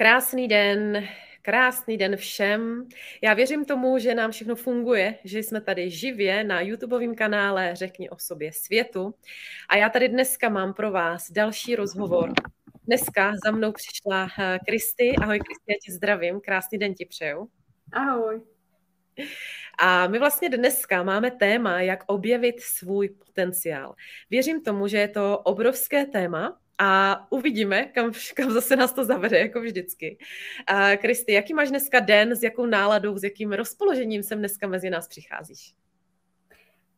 Krásný den, krásný den všem. Já věřím tomu, že nám všechno funguje, že jsme tady živě na YouTubeovém kanále Řekni o sobě světu. A já tady dneska mám pro vás další rozhovor. Dneska za mnou přišla eh, Kristy. Ahoj Kristy, já tě zdravím. Krásný den ti přeju. Ahoj. A my vlastně dneska máme téma, jak objevit svůj potenciál. Věřím tomu, že je to obrovské téma, a uvidíme, kam, kam zase nás to zavede, jako vždycky. Kristy, jaký máš dneska den, s jakou náladou, s jakým rozpoložením sem dneska mezi nás přicházíš?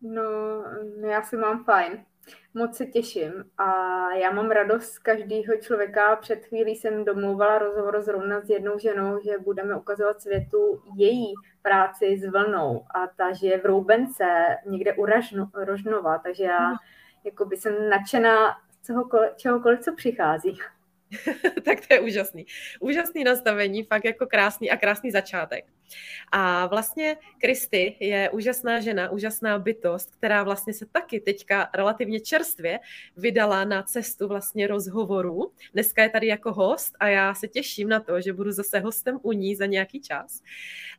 No, já si mám fajn. Moc se těším a já mám radost z každého člověka. Před chvílí jsem domluvala rozhovor zrovna s jednou ženou, že budeme ukazovat světu její práci s vlnou a ta žije v Roubence, někde u Rožnova, takže já mhm. jako by jsem nadšená čehokoliv, co přichází. tak to je úžasný. Úžasný nastavení, fakt jako krásný a krásný začátek. A vlastně Kristy je úžasná žena, úžasná bytost, která vlastně se taky teďka relativně čerstvě vydala na cestu vlastně rozhovoru. Dneska je tady jako host a já se těším na to, že budu zase hostem u ní za nějaký čas.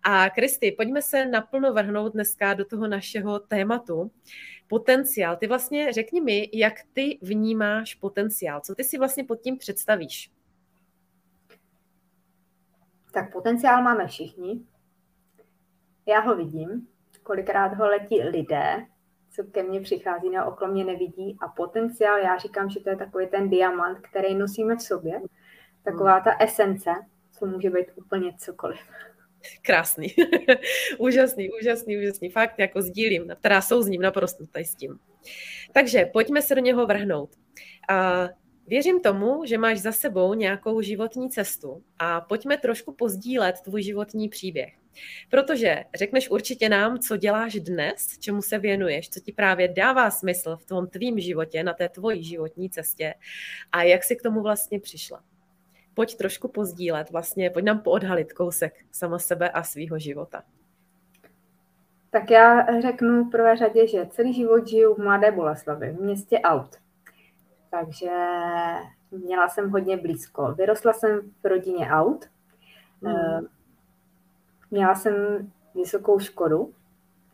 A Kristy, pojďme se naplno vrhnout dneska do toho našeho tématu potenciál. Ty vlastně řekni mi, jak ty vnímáš potenciál. Co ty si vlastně pod tím představíš? Tak potenciál máme všichni. Já ho vidím. Kolikrát ho letí lidé, co ke mně přichází na okolo mě nevidí. A potenciál, já říkám, že to je takový ten diamant, který nosíme v sobě. Taková ta esence, co může být úplně cokoliv. Krásný. úžasný, úžasný, úžasný. Fakt jako sdílím, teda ním naprosto tady s tím. Takže pojďme se do něho vrhnout. A věřím tomu, že máš za sebou nějakou životní cestu a pojďme trošku pozdílet tvůj životní příběh. Protože řekneš určitě nám, co děláš dnes, čemu se věnuješ, co ti právě dává smysl v tom tvým životě, na té tvojí životní cestě a jak jsi k tomu vlastně přišla pojď trošku pozdílet, vlastně pojď nám poodhalit kousek sama sebe a svýho života. Tak já řeknu v prvé řadě, že celý život žiju v Mladé Boleslavi, v městě Aut. Takže měla jsem hodně blízko. Vyrostla jsem v rodině Aut. Hmm. Měla jsem vysokou škodu,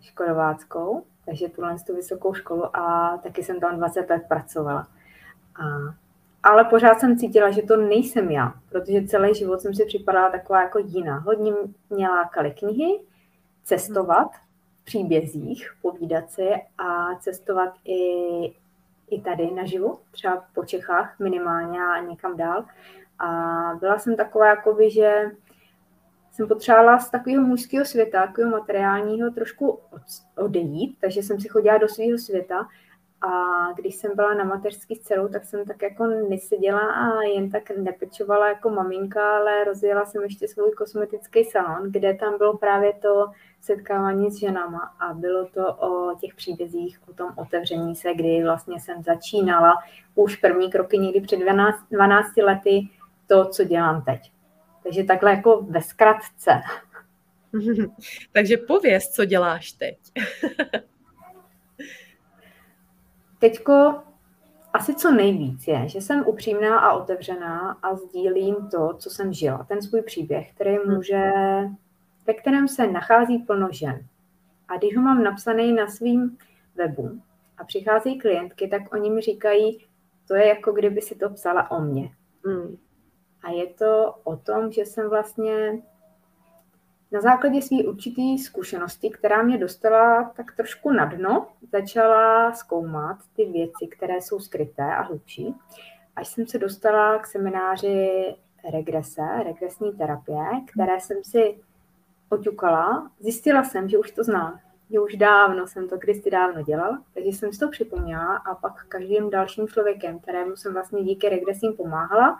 škodováckou, takže tuhle tu vysokou školu a taky jsem tam 20 let pracovala. A ale pořád jsem cítila, že to nejsem já, protože celý život jsem si připadala taková jako jiná. Hodně mě lákaly knihy, cestovat v příbězích, povídat si a cestovat i, i tady naživu, třeba po Čechách minimálně a někam dál. A byla jsem taková, jakoby, že jsem potřebovala z takového mužského světa, takového materiálního trošku odejít, takže jsem si chodila do svého světa a když jsem byla na mateřský s dcerou, tak jsem tak jako neseděla a jen tak nepečovala jako maminka, ale rozjela jsem ještě svůj kosmetický salon, kde tam bylo právě to setkávání s ženama a bylo to o těch příbězích, o tom otevření se, kdy vlastně jsem začínala už první kroky někdy před 12, 12 lety to, co dělám teď. Takže takhle jako ve zkratce. Takže pověz, co děláš teď. Teďko asi co nejvíc je, že jsem upřímná a otevřená a sdílím to, co jsem žila, ten svůj příběh, který hmm. může, ve kterém se nachází plno žen. A když ho mám napsaný na svým webu a přicházejí klientky, tak oni mi říkají, to je jako kdyby si to psala o mně. Mm. A je to o tom, že jsem vlastně na základě své určité zkušenosti, která mě dostala tak trošku na dno, začala zkoumat ty věci, které jsou skryté a hlubší. Až jsem se dostala k semináři regrese, regresní terapie, které jsem si oťukala, zjistila jsem, že už to znám, že už dávno jsem to kdysi dávno dělala, takže jsem si to připomněla a pak každým dalším člověkem, kterému jsem vlastně díky regresím pomáhala,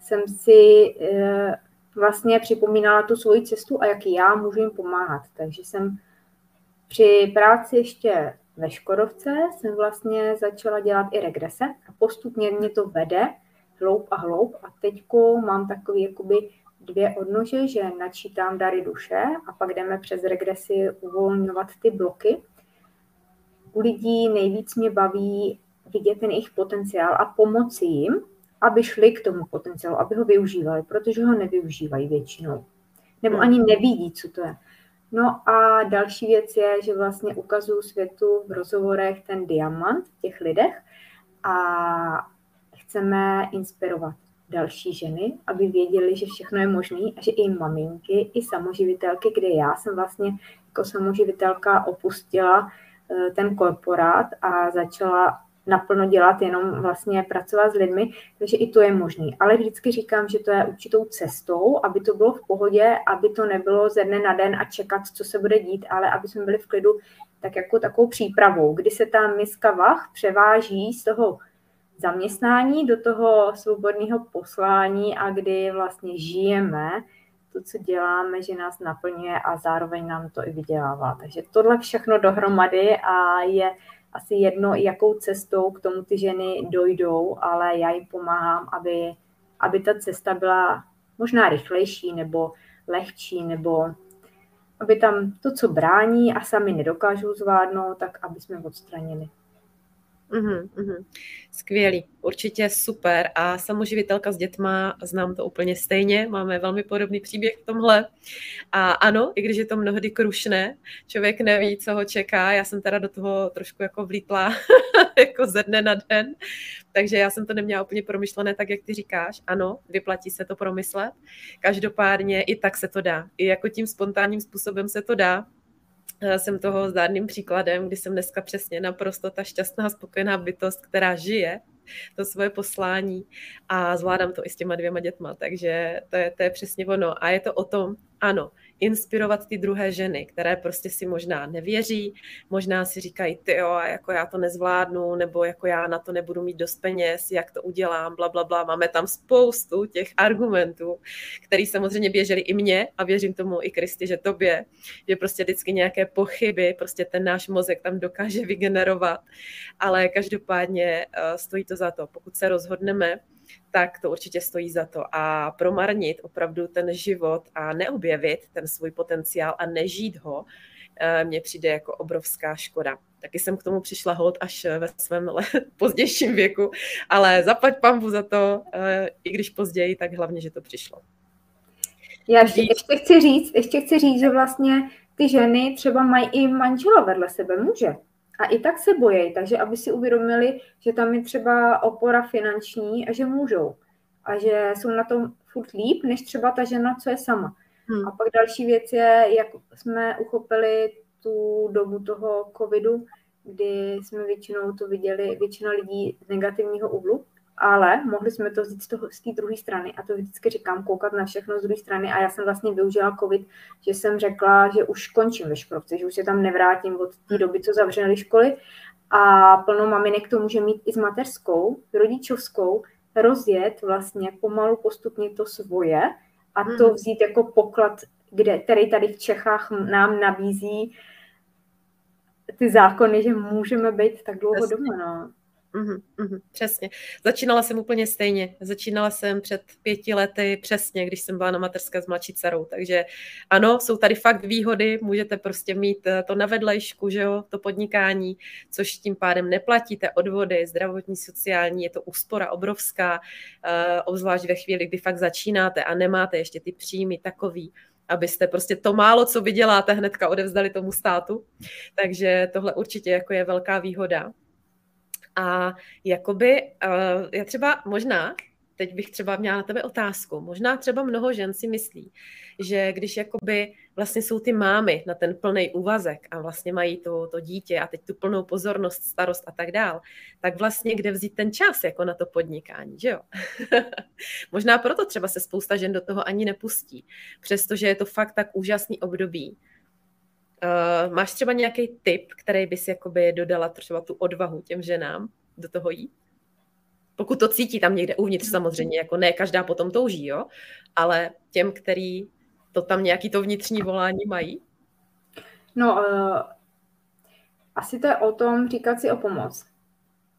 jsem si eh, vlastně připomínala tu svoji cestu a jak já můžu jim pomáhat. Takže jsem při práci ještě ve Škodovce jsem vlastně začala dělat i regrese a postupně mě to vede hloub a hloub a teďko mám takový jakoby dvě odnože, že načítám dary duše a pak jdeme přes regresy uvolňovat ty bloky. U lidí nejvíc mě baví vidět ten jejich potenciál a pomoci jim aby šli k tomu potenciálu, aby ho využívali, protože ho nevyužívají většinou. Nebo hmm. ani nevidí, co to je. No a další věc je, že vlastně ukazuju světu v rozhovorech ten diamant v těch lidech a chceme inspirovat další ženy, aby věděli, že všechno je možné a že i maminky, i samoživitelky, kde já jsem vlastně jako samoživitelka opustila eh, ten korporát a začala naplno dělat, jenom vlastně pracovat s lidmi, takže i to je možné. Ale vždycky říkám, že to je určitou cestou, aby to bylo v pohodě, aby to nebylo ze dne na den a čekat, co se bude dít, ale aby jsme byli v klidu tak jako takovou přípravou, kdy se ta miska vach převáží z toho zaměstnání do toho svobodného poslání a kdy vlastně žijeme to, co děláme, že nás naplňuje a zároveň nám to i vydělává. Takže tohle všechno dohromady a je asi jedno, jakou cestou k tomu ty ženy dojdou, ale já jim pomáhám, aby, aby ta cesta byla možná rychlejší nebo lehčí, nebo aby tam to, co brání a sami nedokážou zvládnout, tak aby jsme odstranili. Uhum. Skvělý, určitě super. A samoživitelka s dětma, znám to úplně stejně, máme velmi podobný příběh v tomhle. A ano, i když je to mnohdy krušné, člověk neví, co ho čeká. Já jsem teda do toho trošku jako vlítla, jako ze dne na den, takže já jsem to neměla úplně promyšlené tak, jak ty říkáš. Ano, vyplatí se to promyslet. Každopádně i tak se to dá. I jako tím spontánním způsobem se to dá jsem toho zdárným příkladem, kdy jsem dneska přesně naprosto ta šťastná, spokojená bytost, která žije to svoje poslání a zvládám to i s těma dvěma dětma, takže to je, to je přesně ono. A je to o tom, ano, inspirovat ty druhé ženy, které prostě si možná nevěří, možná si říkají, ty jo, jako já to nezvládnu, nebo jako já na to nebudu mít dost peněz, jak to udělám, bla, bla, bla. Máme tam spoustu těch argumentů, které samozřejmě běžely i mně a věřím tomu i Kristi, že tobě, že prostě vždycky nějaké pochyby, prostě ten náš mozek tam dokáže vygenerovat, ale každopádně uh, stojí to za to. Pokud se rozhodneme, tak to určitě stojí za to. A promarnit opravdu ten život a neobjevit ten svůj potenciál a nežít ho, eh, mně přijde jako obrovská škoda. Taky jsem k tomu přišla hod až ve svém pozdějším věku, ale zaplať pambu za to, eh, i když později, tak hlavně, že to přišlo. Já ještě, ještě chci říct, ještě chci říct, že vlastně ty ženy třeba mají i manžela vedle sebe, muže. A i tak se bojí, takže aby si uvědomili, že tam je třeba opora finanční a že můžou. A že jsou na tom furt líp, než třeba ta žena, co je sama. Hmm. A pak další věc je, jak jsme uchopili tu dobu toho covidu, kdy jsme většinou to viděli, většina lidí z negativního úhlu, ale mohli jsme to vzít z, toho, z té druhé strany a to vždycky říkám, koukat na všechno z druhé strany a já jsem vlastně využila covid, že jsem řekla, že už končím ve škrovce, že už se tam nevrátím od té doby, co zavřely školy a plno maminek to může mít i s mateřskou, rodičovskou, rozjet vlastně pomalu postupně to svoje a to hmm. vzít jako poklad, kde, který tady v Čechách nám nabízí ty zákony, že můžeme být tak dlouho doma. No. Mm-hmm, mm-hmm, přesně. Začínala jsem úplně stejně. Začínala jsem před pěti lety přesně, když jsem byla na materské s mladší dcerou. Takže ano, jsou tady fakt výhody, můžete prostě mít eh, to na vedlejšku, že jo, to podnikání, což tím pádem neplatíte odvody, zdravotní, sociální, je to úspora obrovská, uh, obzvlášť ve chvíli, kdy fakt začínáte a nemáte ještě ty příjmy takový, abyste prostě to málo, co vyděláte, hnedka odevzdali tomu státu. Takže tohle určitě jako je velká výhoda. A jakoby, uh, já třeba možná, teď bych třeba měla na tebe otázku, možná třeba mnoho žen si myslí, že když jakoby vlastně jsou ty mámy na ten plný úvazek a vlastně mají to, to dítě a teď tu plnou pozornost, starost a tak dál, tak vlastně kde vzít ten čas jako na to podnikání, že jo? možná proto třeba se spousta žen do toho ani nepustí, přestože je to fakt tak úžasný období, Uh, máš třeba nějaký tip, který bys jakoby dodala třeba tu odvahu těm ženám do toho jít? Pokud to cítí tam někde uvnitř samozřejmě, jako ne každá potom touží, jo? Ale těm, který to tam nějaký to vnitřní volání mají? No, uh, asi to je o tom říkat si o pomoc.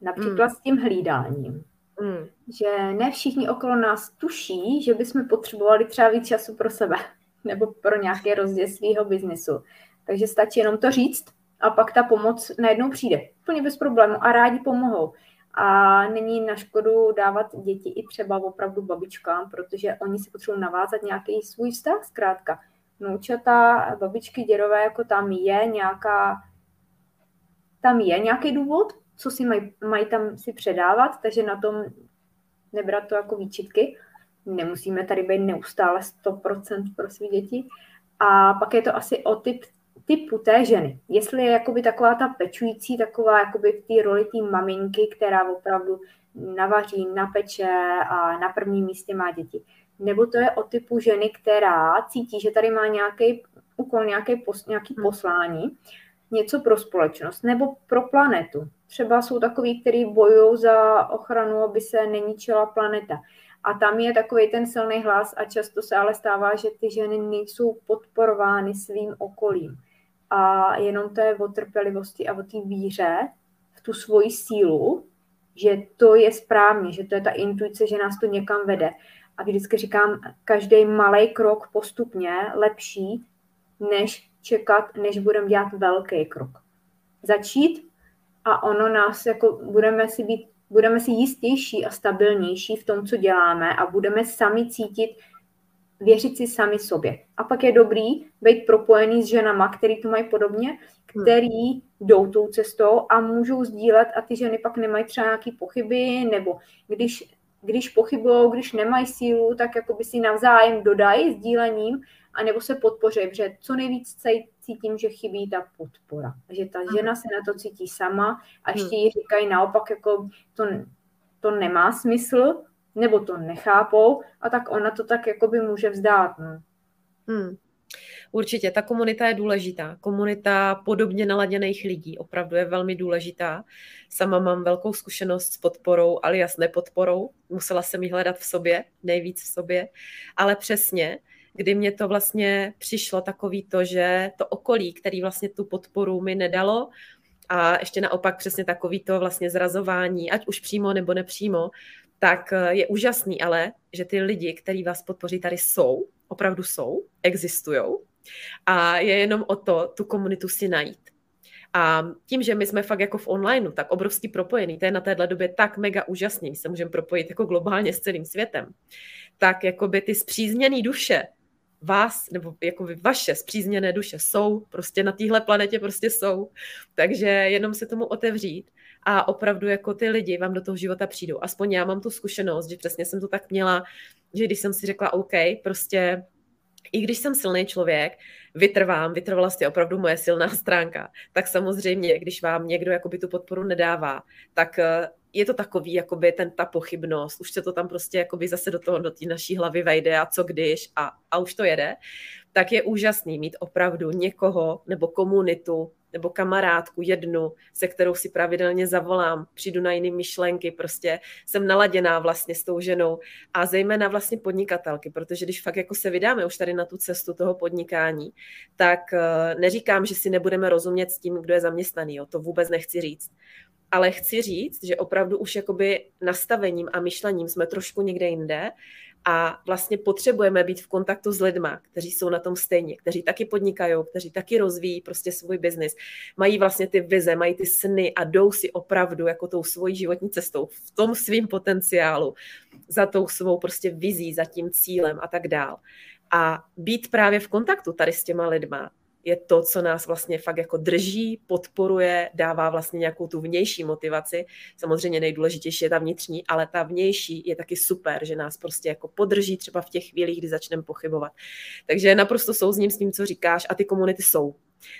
Například mm. s tím hlídáním. Mm. Že ne všichni okolo nás tuší, že bychom potřebovali třeba víc času pro sebe nebo pro nějaké rozděl svého biznesu. Takže stačí jenom to říct a pak ta pomoc najednou přijde. Úplně bez problému a rádi pomohou. a není na škodu dávat děti i třeba opravdu babičkám, protože oni si potřebují navázat nějaký svůj vztah zkrátka. Noučata, babičky, děrové, jako tam je nějaká, tam je nějaký důvod, co si mají, mají tam si předávat, takže na tom nebrat to jako výčitky. Nemusíme tady být neustále 100% pro své děti. A pak je to asi o typ typu té ženy. Jestli je jakoby taková ta pečující, taková jakoby v té roli té maminky, která opravdu navaří, napeče a na prvním místě má děti. Nebo to je o typu ženy, která cítí, že tady má nějaký úkol, nějaký, pos, nějaký hmm. poslání, něco pro společnost nebo pro planetu. Třeba jsou takový, kteří bojují za ochranu, aby se neničila planeta. A tam je takový ten silný hlas a často se ale stává, že ty ženy nejsou podporovány svým okolím a jenom to je o trpělivosti a o té víře v tu svoji sílu, že to je správně, že to je ta intuice, že nás to někam vede. A vždycky říkám, každý malý krok postupně lepší, než čekat, než budeme dělat velký krok. Začít a ono nás jako budeme si být, budeme si jistější a stabilnější v tom, co děláme a budeme sami cítit, věřit si sami sobě. A pak je dobrý být propojený s ženama, který to mají podobně, hmm. který jdou tou cestou a můžou sdílet a ty ženy pak nemají třeba nějaké pochyby, nebo když, když pochybují, když nemají sílu, tak jako by si navzájem dodají sdílením, a nebo se podpoří, protože co nejvíc cítím, že chybí ta podpora. Že ta žena se na to cítí sama a ještě hmm. jí říkají naopak, jako to, to nemá smysl, nebo to nechápou a tak ona to tak jakoby může vzdát. No. Hmm. Určitě, ta komunita je důležitá. Komunita podobně naladěných lidí opravdu je velmi důležitá. Sama mám velkou zkušenost s podporou, alias nepodporou. Musela jsem ji hledat v sobě, nejvíc v sobě. Ale přesně, kdy mě to vlastně přišlo takový to, že to okolí, který vlastně tu podporu mi nedalo, a ještě naopak přesně takový to vlastně zrazování, ať už přímo nebo nepřímo, tak eh, je úžasný ale, že ty lidi, kteří vás podpoří, tady jsou, opravdu jsou, existují a je jenom o to tu komunitu si najít. A tím, že my jsme fakt jako v onlineu tak obrovský propojený, to je na téhle době tak mega úžasný, my se můžeme propojit jako globálně s celým světem, tak jako by ty zpřízněné duše vás, nebo jako by vaše zpřízněné duše jsou, prostě na téhle planetě prostě jsou. Takže jenom se tomu otevřít a opravdu jako ty lidi vám do toho života přijdou. Aspoň já mám tu zkušenost, že přesně jsem to tak měla, že když jsem si řekla OK, prostě i když jsem silný člověk, vytrvám, vytrvalost je opravdu moje silná stránka, tak samozřejmě, když vám někdo jakoby tu podporu nedává, tak eh, je to takový, jakoby ten, ta pochybnost, už se to tam prostě jakoby zase do toho, do té naší hlavy vejde a co když a, a už to jede, tak je úžasný mít opravdu někoho nebo komunitu, nebo kamarádku jednu, se kterou si pravidelně zavolám, přijdu na jiné myšlenky, prostě jsem naladěná vlastně s tou ženou a zejména vlastně podnikatelky, protože když fakt jako se vydáme už tady na tu cestu toho podnikání, tak eh, neříkám, že si nebudeme rozumět s tím, kdo je zaměstnaný, jo, to vůbec nechci říct. Ale chci říct, že opravdu už jakoby nastavením a myšlením jsme trošku někde jinde a vlastně potřebujeme být v kontaktu s lidma, kteří jsou na tom stejně, kteří taky podnikají, kteří taky rozvíjí prostě svůj biznis, mají vlastně ty vize, mají ty sny a jdou si opravdu jako tou svojí životní cestou v tom svým potenciálu, za tou svou prostě vizí, za tím cílem a tak dál. A být právě v kontaktu tady s těma lidma je to, co nás vlastně fakt jako drží, podporuje, dává vlastně nějakou tu vnější motivaci. Samozřejmě nejdůležitější je ta vnitřní, ale ta vnější je taky super, že nás prostě jako podrží třeba v těch chvílích, kdy začneme pochybovat. Takže naprosto souzním s tím, co říkáš a ty komunity jsou.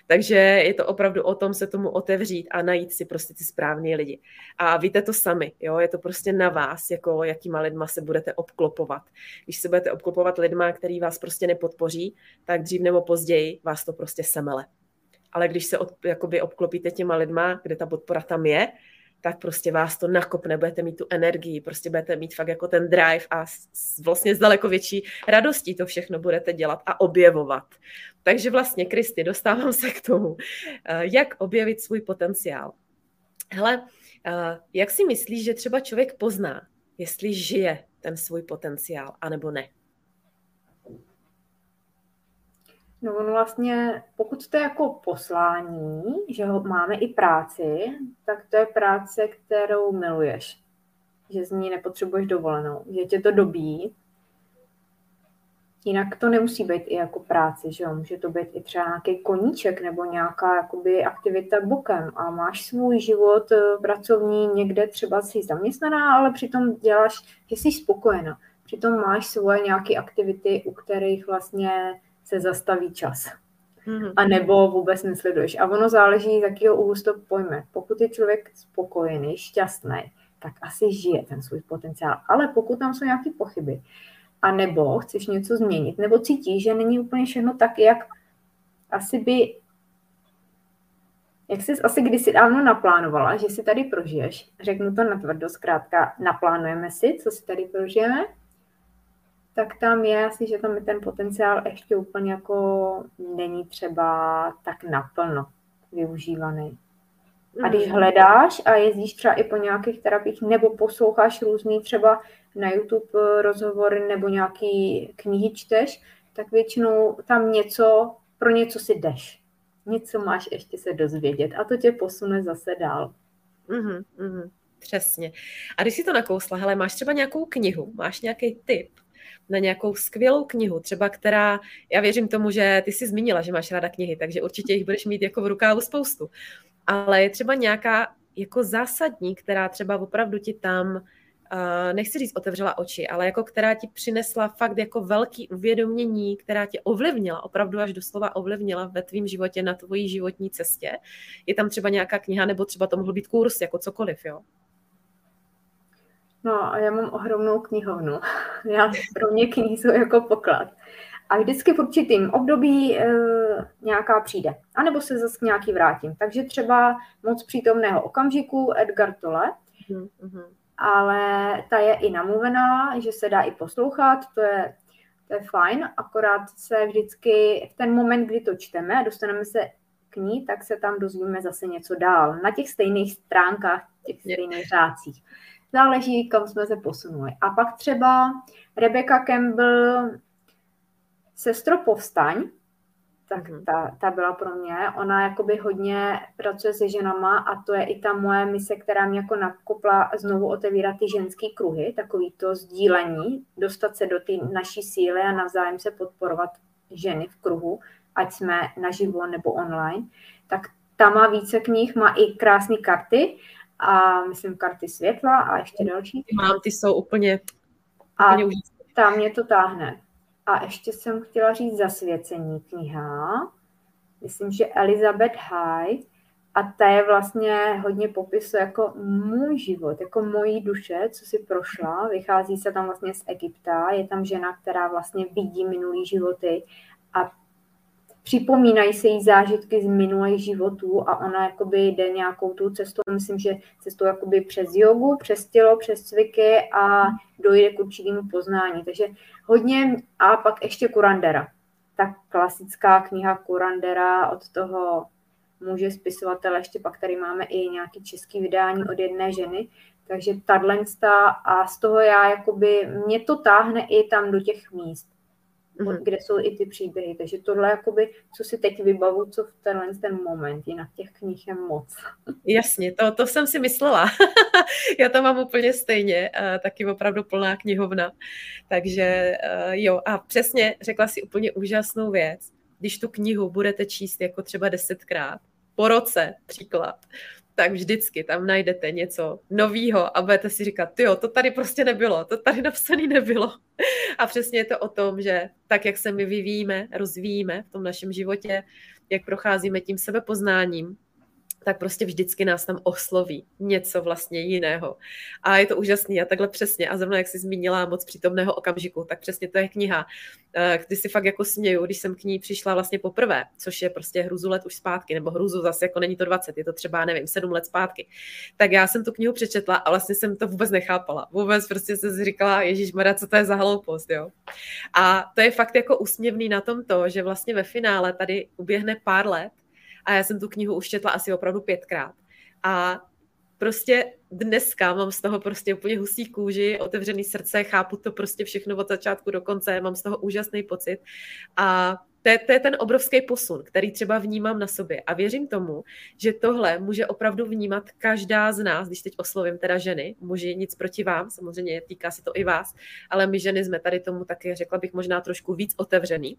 Takže je to opravdu o tom se tomu otevřít a najít si prostě ty správné lidi. A víte to sami, jo? je to prostě na vás, jako jakýma lidma se budete obklopovat. Když se budete obklopovat lidma, který vás prostě nepodpoří, tak dřív nebo později vás to prostě semele. Ale když se od, jakoby obklopíte těma lidma, kde ta podpora tam je, tak prostě vás to nakopne, budete mít tu energii, prostě budete mít fakt jako ten drive a s, vlastně s daleko větší radostí to všechno budete dělat a objevovat. Takže vlastně, Kristi, dostávám se k tomu, eh, jak objevit svůj potenciál. Hele, eh, jak si myslíš, že třeba člověk pozná, jestli žije ten svůj potenciál, anebo ne? No on vlastně, pokud to je jako poslání, že ho máme i práci, tak to je práce, kterou miluješ. Že z ní nepotřebuješ dovolenou, že tě to dobí. Jinak to nemusí být i jako práce, že jo? Může to být i třeba nějaký koníček nebo nějaká jakoby aktivita bokem a máš svůj život eh, pracovní někde třeba jsi zaměstnaná, ale přitom děláš, že jsi spokojená. Přitom máš svoje nějaké aktivity, u kterých vlastně se zastaví čas. Mm-hmm. A nebo vůbec nesleduješ. A ono záleží, z jakého úhlu to pojme. Pokud je člověk spokojený, šťastný, tak asi žije ten svůj potenciál. Ale pokud tam jsou nějaké pochyby, a nebo chceš něco změnit, nebo cítíš, že není úplně všechno tak, jak asi by jak jsi asi kdysi dávno naplánovala, že si tady prožiješ, řeknu to na tvrdo, zkrátka naplánujeme si, co si tady prožijeme tak tam je asi, že tam je ten potenciál ještě úplně jako není třeba tak naplno využívaný. A když mm. hledáš a jezdíš třeba i po nějakých terapiích nebo posloucháš různý třeba na YouTube eh, rozhovory nebo nějaký knihy čteš, tak většinou tam něco, pro něco si jdeš. Něco máš ještě se dozvědět a to tě posune zase dál. Mm-hmm, mm-hmm, přesně. A když si to nakousla, hele, máš třeba nějakou knihu, máš nějaký tip, na nějakou skvělou knihu, třeba která, já věřím tomu, že ty jsi zmínila, že máš ráda knihy, takže určitě jich budeš mít jako v rukávu spoustu. Ale je třeba nějaká jako zásadní, která třeba opravdu ti tam, uh, nechci říct otevřela oči, ale jako která ti přinesla fakt jako velký uvědomění, která tě ovlivnila, opravdu až doslova ovlivnila ve tvém životě na tvojí životní cestě. Je tam třeba nějaká kniha, nebo třeba to mohl být kurz, jako cokoliv, jo? No a já mám ohromnou knihovnu. Já, pro mě knihy jsou jako poklad. A vždycky v určitým období e, nějaká přijde. A nebo se zase nějaký vrátím. Takže třeba moc přítomného okamžiku Edgar Tolle, mm-hmm. ale ta je i namluvená, že se dá i poslouchat, to je, to je fajn, akorát se vždycky v ten moment, kdy to čteme a dostaneme se k ní, tak se tam dozvíme zase něco dál. Na těch stejných stránkách, těch stejných řádcích. Záleží, kam jsme se posunuli. A pak třeba Rebecca Campbell Sestro povstaň, tak mhm. ta, ta byla pro mě. Ona jakoby hodně pracuje se ženama a to je i ta moje mise, která mě jako nakopla znovu otevírat ty ženský kruhy, takový to sdílení, dostat se do té naší síly a navzájem se podporovat ženy v kruhu, ať jsme naživo nebo online. Tak ta má více knih, má i krásné karty a myslím karty světla a ještě další. Mám, ty jsou úplně, a úplně tam mě to táhne. A ještě jsem chtěla říct zasvěcení kniha. Myslím, že Elizabeth Hyde. A ta je vlastně hodně popisuje jako můj život, jako mojí duše, co si prošla. Vychází se tam vlastně z Egypta. Je tam žena, která vlastně vidí minulý životy a připomínají se jí zážitky z minulých životů a ona jakoby jde nějakou tu cestou, myslím, že cestou jakoby přes jogu, přes tělo, přes cviky a dojde k určitému poznání. Takže hodně a pak ještě Kurandera. Ta klasická kniha Kurandera od toho muže spisovatele, ještě pak tady máme i nějaký český vydání od jedné ženy, takže tato a z toho já jakoby, mě to táhne i tam do těch míst mm-hmm. kde jsou i ty příběhy. Takže tohle, jakoby, co si teď vybavu, co v tenhle ten moment, jinak těch knih je moc. Jasně, to, to jsem si myslela. Já to mám úplně stejně, taky opravdu plná knihovna. Takže uh, jo, a přesně řekla si úplně úžasnou věc. Když tu knihu budete číst jako třeba desetkrát, po roce příklad, tak vždycky tam najdete něco nového a budete si říkat, jo, to tady prostě nebylo, to tady napsané nebylo. A přesně je to o tom, že tak, jak se my vyvíjíme, rozvíjíme v tom našem životě, jak procházíme tím sebepoznáním, tak prostě vždycky nás tam osloví něco vlastně jiného. A je to úžasný a takhle přesně. A zrovna jak jsi zmínila moc přítomného okamžiku, tak přesně to je kniha, eh, kdy si fakt jako směju, když jsem k ní přišla vlastně poprvé, což je prostě hruzu let už zpátky, nebo hruzu zase jako není to 20, je to třeba, nevím, 7 let zpátky. Tak já jsem tu knihu přečetla a vlastně jsem to vůbec nechápala. Vůbec prostě jsem říkala, Ježíš Mara, co to je za hloupost, jo. A to je fakt jako úsměvný na tom to, že vlastně ve finále tady uběhne pár let a já jsem tu knihu už četla asi opravdu pětkrát. A prostě dneska mám z toho prostě úplně husí kůži, otevřený srdce, chápu to prostě všechno od začátku do konce, mám z toho úžasný pocit a to je, to je ten obrovský posun, který třeba vnímám na sobě. A věřím tomu, že tohle může opravdu vnímat každá z nás, když teď oslovím teda ženy, muži nic proti vám, samozřejmě týká se to i vás, ale my ženy jsme tady tomu taky, řekla bych, možná trošku víc otevřený.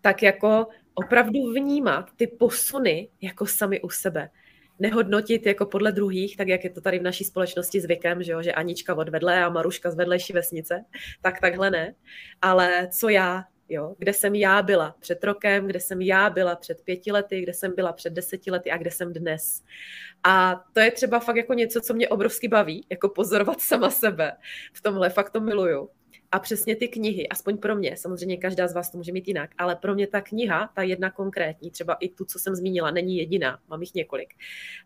Tak jako opravdu vnímat ty posuny jako sami u sebe nehodnotit jako podle druhých, tak jak je to tady v naší společnosti zvykem, že, jo, že Anička odvedle a Maruška z vedlejší vesnice, tak takhle ne. Ale co já, jo, kde jsem já byla před rokem, kde jsem já byla před pěti lety, kde jsem byla před deseti lety a kde jsem dnes. A to je třeba fakt jako něco, co mě obrovsky baví, jako pozorovat sama sebe. V tomhle fakt to miluju. A přesně ty knihy, aspoň pro mě, samozřejmě každá z vás to může mít jinak, ale pro mě ta kniha, ta jedna konkrétní, třeba i tu, co jsem zmínila, není jediná, mám jich několik.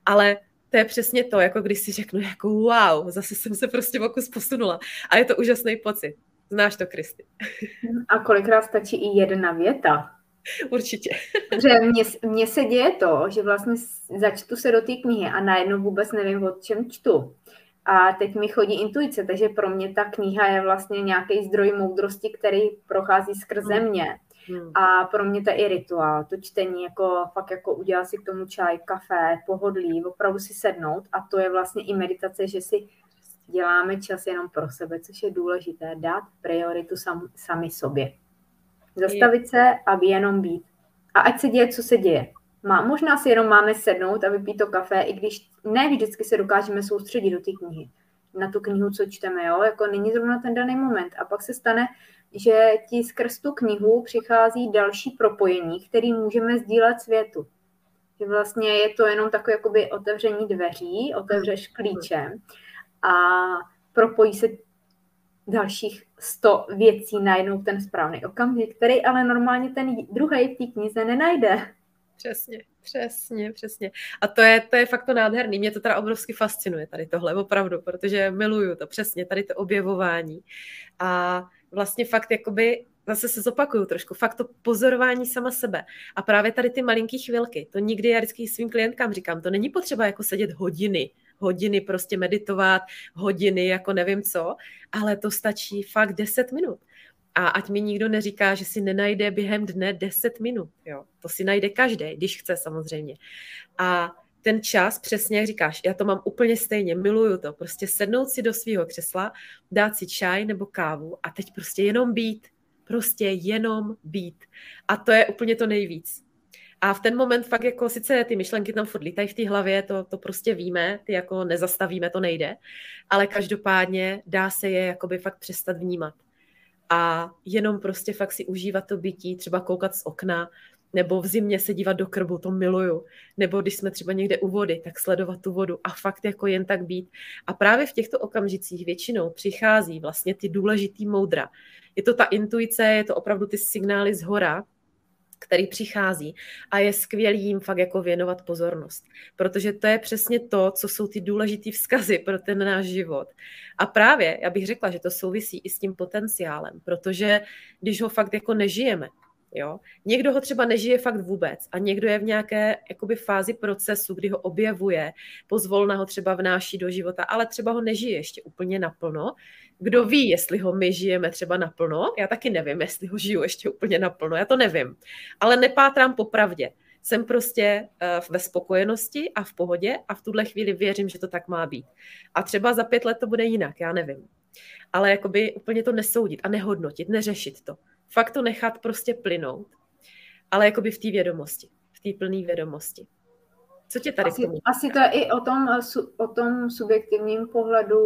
Ale to je přesně to, jako když si řeknu, jako wow, zase jsem se prostě o kus posunula. A je to úžasný pocit. Znáš to, Kristy. A kolikrát stačí i jedna věta. Určitě. Protože mně, mně se děje to, že vlastně začtu se do té knihy a najednou vůbec nevím, o čem čtu. A teď mi chodí intuice, takže pro mě ta kniha je vlastně nějaký zdroj moudrosti, který prochází skrze hmm. mě. Hmm. A pro mě to je i rituál, to čtení, jako fakt jako udělat si k tomu čaj, kafe, pohodlí, opravdu si sednout a to je vlastně i meditace, že si děláme čas jenom pro sebe, což je důležité, dát prioritu sam, sami sobě. Zastavit se a jenom být. A ať se děje, co se děje. Má, možná si jenom máme sednout a vypít to kafe, i když ne vždycky se dokážeme soustředit do té knihy, na tu knihu, co čteme, jo, jako není zrovna ten daný moment. A pak se stane, že ti skrz tu knihu přichází další propojení, který můžeme sdílet světu. Že vlastně je to jenom takové jakoby otevření dveří, otevřeš klíčem a propojí se dalších sto věcí najednou ten správný okamžik, který ale normálně ten druhý v té knize nenajde. Přesně, přesně, přesně. A to je, to je fakt to nádherný. Mě to teda obrovsky fascinuje tady tohle, opravdu, protože miluju to přesně, tady to objevování. A vlastně fakt jakoby zase se zopakuju trošku, fakt to pozorování sama sebe. A právě tady ty malinký chvilky, to nikdy já vždycky svým klientkám říkám, to není potřeba jako sedět hodiny, hodiny prostě meditovat, hodiny jako nevím co, ale to stačí fakt 10 minut. A ať mi nikdo neříká, že si nenajde během dne 10 minut. Jo. To si najde každý, když chce samozřejmě. A ten čas, přesně jak říkáš, já to mám úplně stejně, miluju to. Prostě sednout si do svého křesla, dát si čaj nebo kávu a teď prostě jenom být. Prostě jenom být. A to je úplně to nejvíc. A v ten moment fakt jako sice ty myšlenky tam furt lítají v té hlavě, to, to prostě víme, ty jako nezastavíme, to nejde, ale každopádně dá se je jakoby fakt přestat vnímat a jenom prostě fakt si užívat to bytí, třeba koukat z okna, nebo v zimě se dívat do krbu, to miluju. Nebo když jsme třeba někde u vody, tak sledovat tu vodu a fakt jako jen tak být. A právě v těchto okamžicích většinou přichází vlastně ty důležitý moudra. Je to ta intuice, je to opravdu ty signály z hora, který přichází. A je skvělý jim fakt jako věnovat pozornost, protože to je přesně to, co jsou ty důležitý vzkazy pro ten náš život. A právě, já bych řekla, že to souvisí i s tím potenciálem, protože když ho fakt jako nežijeme, Jo? Někdo ho třeba nežije fakt vůbec a někdo je v nějaké jakoby, fázi procesu, kdy ho objevuje, pozvolna ho třeba vnáší do života, ale třeba ho nežije ještě úplně naplno. Kdo ví, jestli ho my žijeme třeba naplno? Já taky nevím, jestli ho žiju ještě úplně naplno, já to nevím. Ale nepátrám po pravdě. Jsem prostě uh, ve spokojenosti a v pohodě a v tuhle chvíli věřím, že to tak má být. A třeba za pět let to bude jinak, já nevím. Ale jakoby úplně to nesoudit a nehodnotit, neřešit to fakt to nechat prostě plynout, ale jakoby v té vědomosti, v té plné vědomosti. Co tě tady asi, asi to je i o tom, o tom subjektivním pohledu,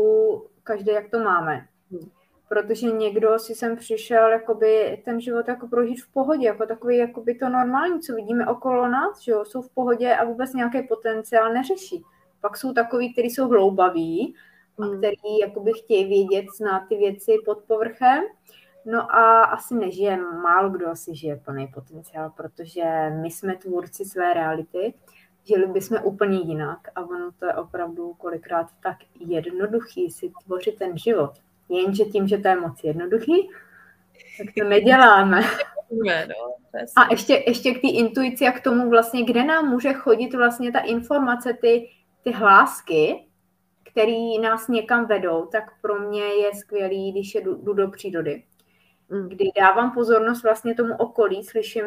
každý jak to máme. Hmm. Protože někdo si sem přišel jakoby ten život jako prožít v pohodě, jako takový jakoby to normální, co vidíme okolo nás, že jo, jsou v pohodě a vůbec nějaký potenciál neřeší. Pak jsou takový, kteří jsou hloubaví a hmm. který jakoby chtějí vědět, znát ty věci pod povrchem No a asi nežije, málo kdo asi žije plný potenciál, protože my jsme tvůrci své reality, žili bychom úplně jinak a ono to je opravdu kolikrát tak jednoduchý si tvořit ten život. Jenže tím, že to je moc jednoduchý, tak to neděláme. No, a ještě, ještě k té intuici a k tomu vlastně, kde nám může chodit vlastně ta informace, ty, ty hlásky, které nás někam vedou, tak pro mě je skvělý, když je jdu, do přírody. Kdy dávám pozornost vlastně tomu okolí, slyším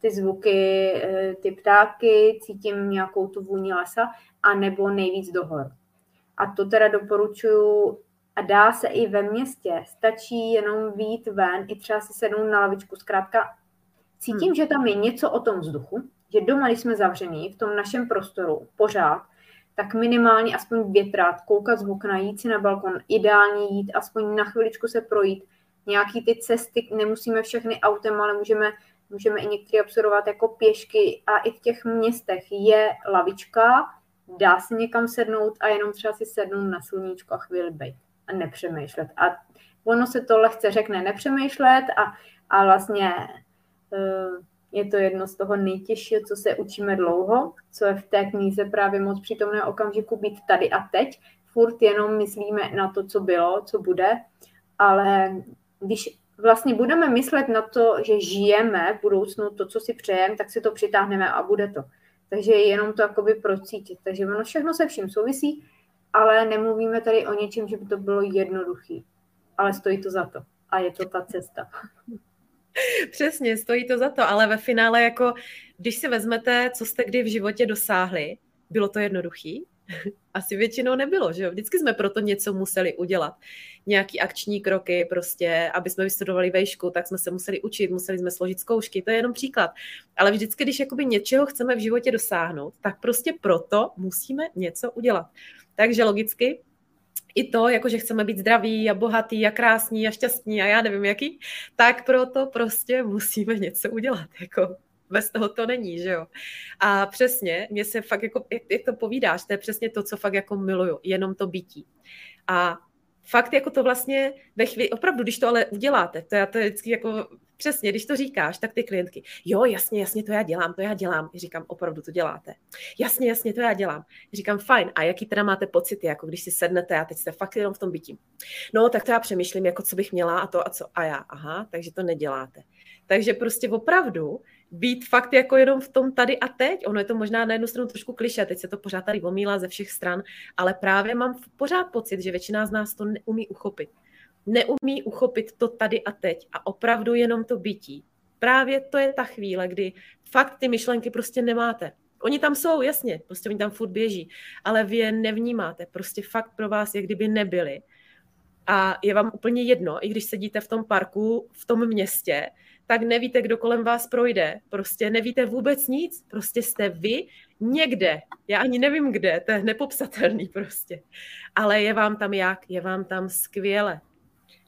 ty zvuky, eh, ty ptáky, cítím nějakou tu vůni lesa, a nebo nejvíc do hor. A to teda doporučuji a dá se i ve městě. Stačí jenom výjít ven, i třeba si sednout na lavičku. Zkrátka cítím, hmm. že tam je něco o tom vzduchu, že doma, když jsme zavření v tom našem prostoru pořád, tak minimálně aspoň větrát, koukat z okna, jít si na balkon, ideálně jít, aspoň na chviličku se projít. Nějaký ty cesty, nemusíme všechny autem, ale můžeme, můžeme i některé observovat jako pěšky a i v těch městech je lavička, dá se někam sednout a jenom třeba si sednout na sluníčko a chvíli být a nepřemýšlet. A ono se to lehce řekne nepřemýšlet a, a vlastně uh, je to jedno z toho nejtěžšího, co se učíme dlouho, co je v té knize právě moc přítomné okamžiku být tady a teď. Furt jenom myslíme na to, co bylo, co bude, ale když vlastně budeme myslet na to, že žijeme v budoucnu to, co si přejeme, tak si to přitáhneme a bude to. Takže jenom to jakoby procítit. Takže ono všechno se vším souvisí, ale nemluvíme tady o něčem, že by to bylo jednoduchý. Ale stojí to za to. A je to ta cesta. Přesně, stojí to za to, ale ve finále jako, když si vezmete, co jste kdy v životě dosáhli, bylo to jednoduchý? Asi většinou nebylo, že jo? Vždycky jsme proto něco museli udělat. Nějaký akční kroky, prostě, aby jsme vystudovali vejšku, tak jsme se museli učit, museli jsme složit zkoušky, to je jenom příklad. Ale vždycky, když jakoby něčeho chceme v životě dosáhnout, tak prostě proto musíme něco udělat. Takže logicky i to, jako že chceme být zdraví a bohatý a krásní a šťastní a já nevím jaký, tak proto prostě musíme něco udělat. Jako bez toho to není, že jo. A přesně, mě se fakt jako, jak, jak to povídáš, to je přesně to, co fakt jako miluju, jenom to bytí. A fakt jako to vlastně ve chvíli, opravdu, když to ale uděláte, to já to vždycky jako přesně, když to říkáš, tak ty klientky, jo, jasně, jasně, to já dělám, to já dělám. Říkám, opravdu to děláte. Jasně, jasně, to já dělám. Říkám, fajn, a jaký teda máte pocity, jako když si sednete a teď jste fakt jenom v tom bytí. No, tak to já přemýšlím, jako co bych měla a to a co. A já, aha, takže to neděláte. Takže prostě opravdu být fakt jako jenom v tom tady a teď. Ono je to možná na jednu stranu trošku kliše, teď se to pořád tady omílá ze všech stran, ale právě mám pořád pocit, že většina z nás to neumí uchopit. Neumí uchopit to tady a teď a opravdu jenom to bytí. Právě to je ta chvíle, kdy fakt ty myšlenky prostě nemáte. Oni tam jsou, jasně, prostě oni tam furt běží, ale vy je nevnímáte, prostě fakt pro vás je kdyby nebyli. A je vám úplně jedno, i když sedíte v tom parku, v tom městě, tak nevíte, kdo kolem vás projde. Prostě nevíte vůbec nic. Prostě jste vy někde. Já ani nevím kde, to je nepopsatelný prostě. Ale je vám tam jak? Je vám tam skvěle.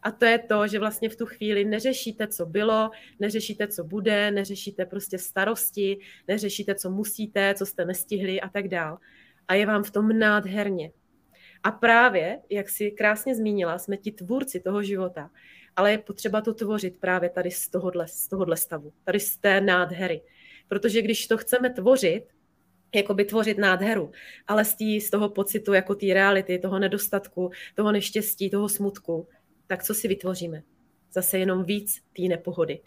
A to je to, že vlastně v tu chvíli neřešíte, co bylo, neřešíte, co bude, neřešíte prostě starosti, neřešíte, co musíte, co jste nestihli a tak dál. A je vám v tom nádherně. A právě, jak si krásně zmínila, jsme ti tvůrci toho života ale je potřeba to tvořit právě tady z tohohle, z tohohle stavu, tady z té nádhery. Protože když to chceme tvořit, jako by tvořit nádheru, ale z, tý, z toho pocitu, jako té reality, toho nedostatku, toho neštěstí, toho smutku, tak co si vytvoříme? Zase jenom víc té nepohody.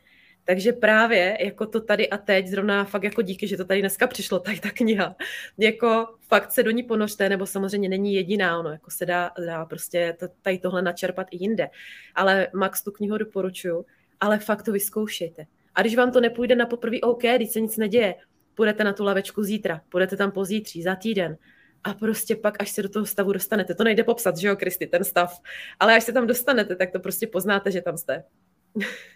Takže právě jako to tady a teď, zrovna fakt jako díky, že to tady dneska přišlo, tady ta kniha, jako fakt se do ní ponořte, nebo samozřejmě není jediná, ono jako se dá, dá prostě tady tohle načerpat i jinde. Ale Max tu knihu doporučuju, ale fakt to vyzkoušejte. A když vám to nepůjde na poprvé, OK, když se nic neděje, půjdete na tu lavečku zítra, půjdete tam pozítří, za týden, a prostě pak, až se do toho stavu dostanete, to nejde popsat, že jo, Kristi, ten stav, ale až se tam dostanete, tak to prostě poznáte, že tam jste.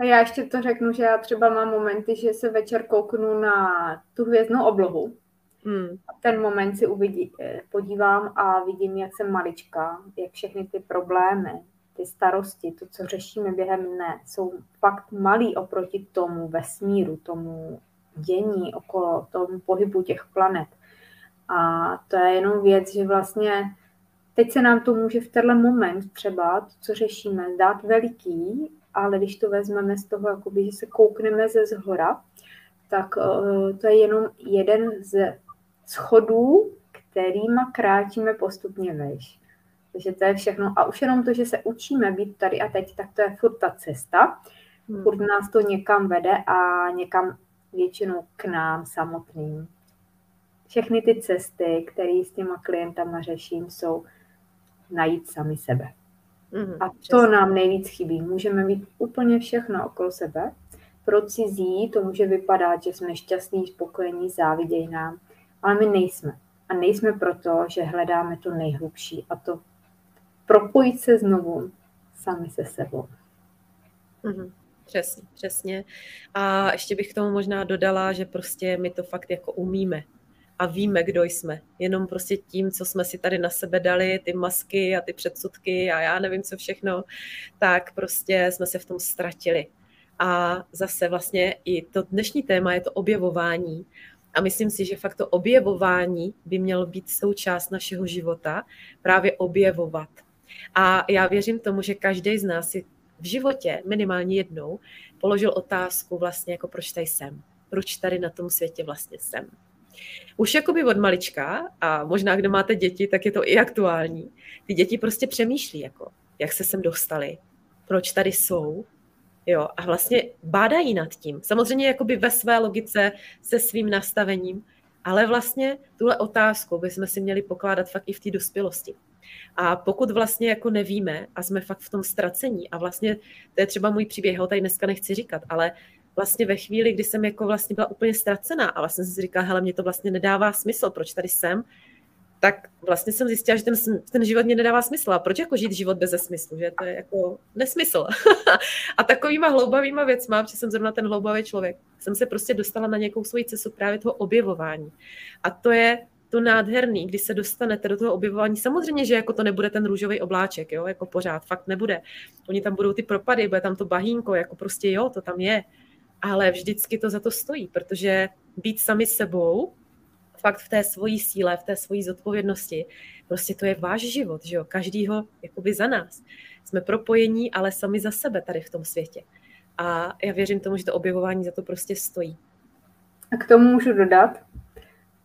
A já ještě to řeknu, že já třeba mám momenty, že se večer kouknu na tu hvězdnou oblohu. Hmm. A ten moment si uvidí, eh, podívám a vidím, jak jsem malička, jak všechny ty problémy, ty starosti, to, co řešíme během dne, jsou fakt malý oproti tomu vesmíru, tomu dění okolo, tomu pohybu těch planet. A to je jenom věc, že vlastně teď se nám to může v tenhle moment třeba, to, co řešíme, zdát veliký, ale když to vezmeme z toho, jakoby, že se koukneme ze zhora, tak uh, to je jenom jeden z schodů, kterýma kráčíme postupně vejš. Takže to je všechno. A už jenom to, že se učíme být tady a teď, tak to je furt ta cesta. Hmm. Furt nás to někam vede a někam většinou k nám samotným. Všechny ty cesty, které s těma klientama řeším, jsou najít sami sebe. Mm, a to přesně. nám nejvíc chybí. Můžeme mít úplně všechno okolo sebe. Pro cizí to může vypadat, že jsme šťastní, spokojení, závidějí nám, ale my nejsme. A nejsme proto, že hledáme to nejhlubší a to propojit se znovu sami se sebou. Mm-hmm. Přesně, přesně. A ještě bych k tomu možná dodala, že prostě my to fakt jako umíme a víme, kdo jsme. Jenom prostě tím, co jsme si tady na sebe dali, ty masky a ty předsudky a já nevím, co všechno, tak prostě jsme se v tom ztratili. A zase vlastně i to dnešní téma je to objevování. A myslím si, že fakt to objevování by mělo být součást našeho života, právě objevovat. A já věřím tomu, že každý z nás si v životě minimálně jednou položil otázku vlastně jako proč tady jsem, proč tady na tom světě vlastně jsem. Už jakoby od malička, a možná kdo máte děti, tak je to i aktuální, ty děti prostě přemýšlí, jako, jak se sem dostali, proč tady jsou, jo, a vlastně bádají nad tím. Samozřejmě jakoby ve své logice, se svým nastavením, ale vlastně tuhle otázku bychom si měli pokládat fakt i v té dospělosti. A pokud vlastně jako nevíme a jsme fakt v tom ztracení a vlastně to je třeba můj příběh, ho tady dneska nechci říkat, ale vlastně ve chvíli, kdy jsem jako vlastně byla úplně ztracená a vlastně jsem si říkala, hele, mě to vlastně nedává smysl, proč tady jsem, tak vlastně jsem zjistila, že ten, ten život mě nedává smysl. A proč jako žít život bez smyslu, že to je jako nesmysl. a takovýma hloubavýma věcma, protože jsem zrovna ten hloubavý člověk, jsem se prostě dostala na nějakou svoji cestu právě toho objevování. A to je to nádherný, když se dostanete do toho objevování. Samozřejmě, že jako to nebude ten růžový obláček, jo, jako pořád, fakt nebude. Oni tam budou ty propady, bude tam to bahínko, jako prostě jo, to tam je. Ale vždycky to za to stojí, protože být sami sebou, fakt v té svojí síle, v té svojí zodpovědnosti, prostě to je váš život, že jo, každýho jakoby za nás. Jsme propojení, ale sami za sebe tady v tom světě. A já věřím tomu, že to objevování za to prostě stojí. A k tomu můžu dodat,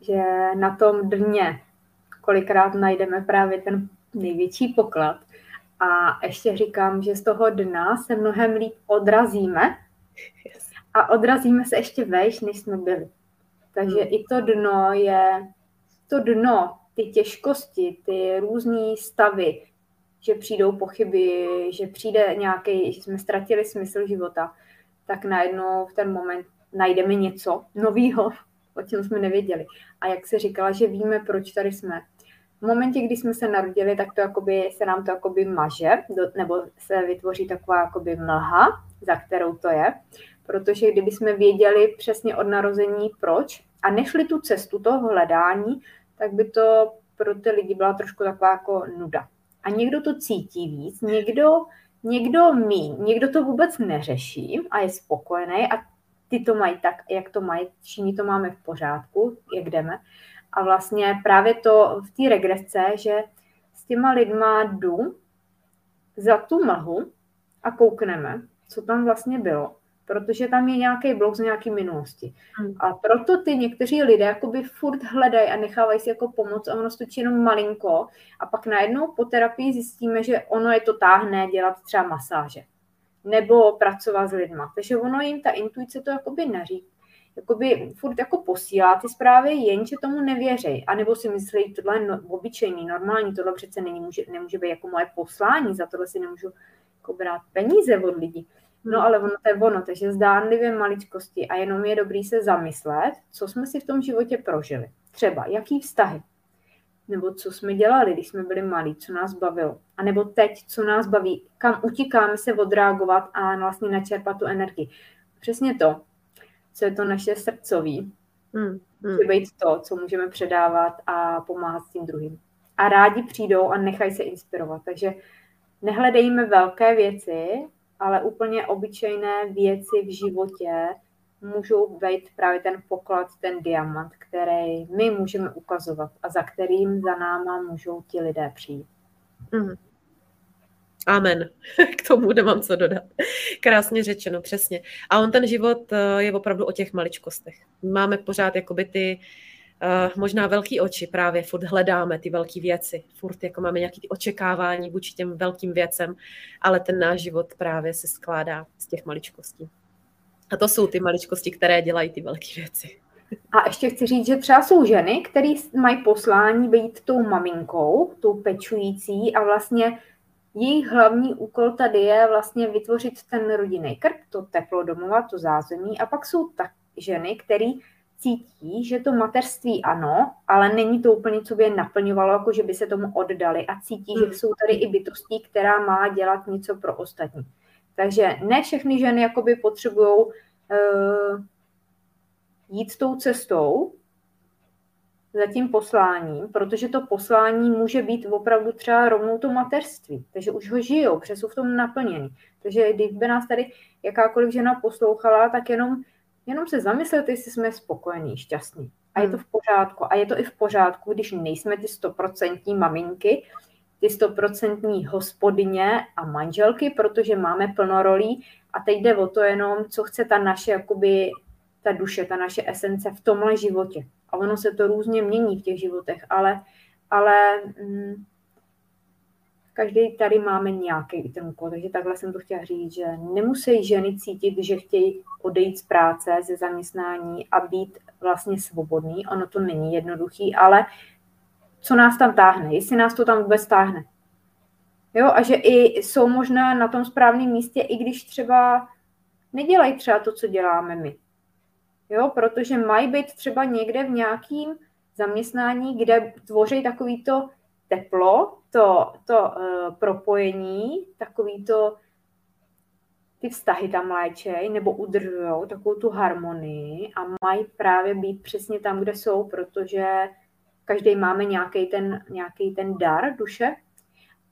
že na tom dně kolikrát najdeme právě ten největší poklad. A ještě říkám, že z toho dna se mnohem líp odrazíme a odrazíme se ještě vejš, než jsme byli. Takže hmm. i to dno je, to dno, ty těžkosti, ty různé stavy, že přijdou pochyby, že přijde nějaký, že jsme ztratili smysl života, tak najednou v ten moment najdeme něco nového, o čem jsme nevěděli. A jak se říkala, že víme, proč tady jsme. V momentě, kdy jsme se narodili, tak to jakoby, se nám to jakoby maže, do, nebo se vytvoří taková jakoby mlha, za kterou to je. Protože kdyby jsme věděli přesně od narození proč a nešli tu cestu toho hledání, tak by to pro ty lidi byla trošku taková jako nuda. A někdo to cítí víc, někdo, někdo míň, někdo to vůbec neřeší a je spokojený a ty to mají tak, jak to mají, všichni to máme v pořádku, jak jdeme. A vlastně právě to v té regresce, že s těma lidma jdu za tu mlhu a koukneme, co tam vlastně bylo, protože tam je nějaký blok z nějaké minulosti. Hmm. A proto ty někteří lidé jakoby furt hledají a nechávají si jako pomoc a ono stočí jenom malinko a pak najednou po terapii zjistíme, že ono je to táhne dělat třeba masáže nebo pracovat s lidma. Takže ono jim ta intuice to jakoby neří, jakoby furt jako posílá ty zprávy, jenže tomu nevěří. A nebo si myslí, tohle je no, obyčejný, normální, tohle přece není, může, nemůže být jako moje poslání, za tohle si nemůžu jako brát peníze od lidí. No ale ono to je ono, takže zdánlivě maličkosti a jenom je dobrý se zamyslet, co jsme si v tom životě prožili. Třeba, jaký vztahy, nebo co jsme dělali, když jsme byli malí, co nás bavilo. A nebo teď, co nás baví, kam utíkáme se odreagovat a vlastně načerpat tu energii. Přesně to, co je to naše srdcový, hmm. Hmm. být to, co můžeme předávat a pomáhat s tím druhým. A rádi přijdou a nechají se inspirovat. Takže nehledejme velké věci, ale úplně obyčejné věci v životě, můžou být právě ten poklad, ten diamant, který my můžeme ukazovat a za kterým za náma můžou ti lidé přijít. Mm. Amen. K tomu nemám co dodat. Krásně řečeno, přesně. A on ten život eh, je opravdu o těch maličkostech. Máme pořád jakoby ty uh, možná velký oči, právě furt hledáme ty velké věci, furt jako máme nějaké očekávání vůči těm velkým věcem, ale ten náš život právě se skládá z těch maličkostí. A to jsou ty maličkosti, které dělají ty velké věci. A ještě chci říct, že třeba jsou ženy, které mají poslání být tou maminkou, tou pečující a vlastně jejich hlavní úkol tady je vlastně vytvořit ten rodinný krk, to teplo domova, to zázemí a pak jsou tak ženy, které cítí, že to mateřství ano, ale není to úplně, co by je naplňovalo, jako že by se tomu oddali a cítí, že hmm. jsou tady i bytostí, která má dělat něco pro ostatní. Takže ne všechny ženy jakoby potřebují uh, jít tou cestou za tím posláním, protože to poslání může být opravdu třeba rovnou to mateřství. Takže už ho žijou, protože jsou v tom naplněný. Takže kdyby nás tady jakákoliv žena poslouchala, tak jenom Jenom se zamyslete, jestli jsme spokojení, šťastní. A je to v pořádku. A je to i v pořádku, když nejsme ty stoprocentní maminky, ty stoprocentní hospodyně a manželky, protože máme plno rolí a teď jde o to jenom, co chce ta naše, jakoby, ta duše, ta naše esence v tomhle životě. A ono se to různě mění v těch životech, ale, ale mm, každý tady máme nějaký ten úkol, takže takhle jsem to chtěla říct, že nemusí ženy cítit, že chtějí odejít z práce, ze zaměstnání a být vlastně svobodný. Ono to není jednoduchý, ale co nás tam táhne, jestli nás to tam vůbec táhne. Jo, a že i jsou možná na tom správném místě, i když třeba nedělají třeba to, co děláme my. Jo, protože mají být třeba někde v nějakým zaměstnání, kde tvoří takovýto teplo, to, to uh, propojení, takový to, ty vztahy tam léčej nebo udržují takovou tu harmonii a mají právě být přesně tam, kde jsou, protože každý máme nějaký ten, nějaký ten dar duše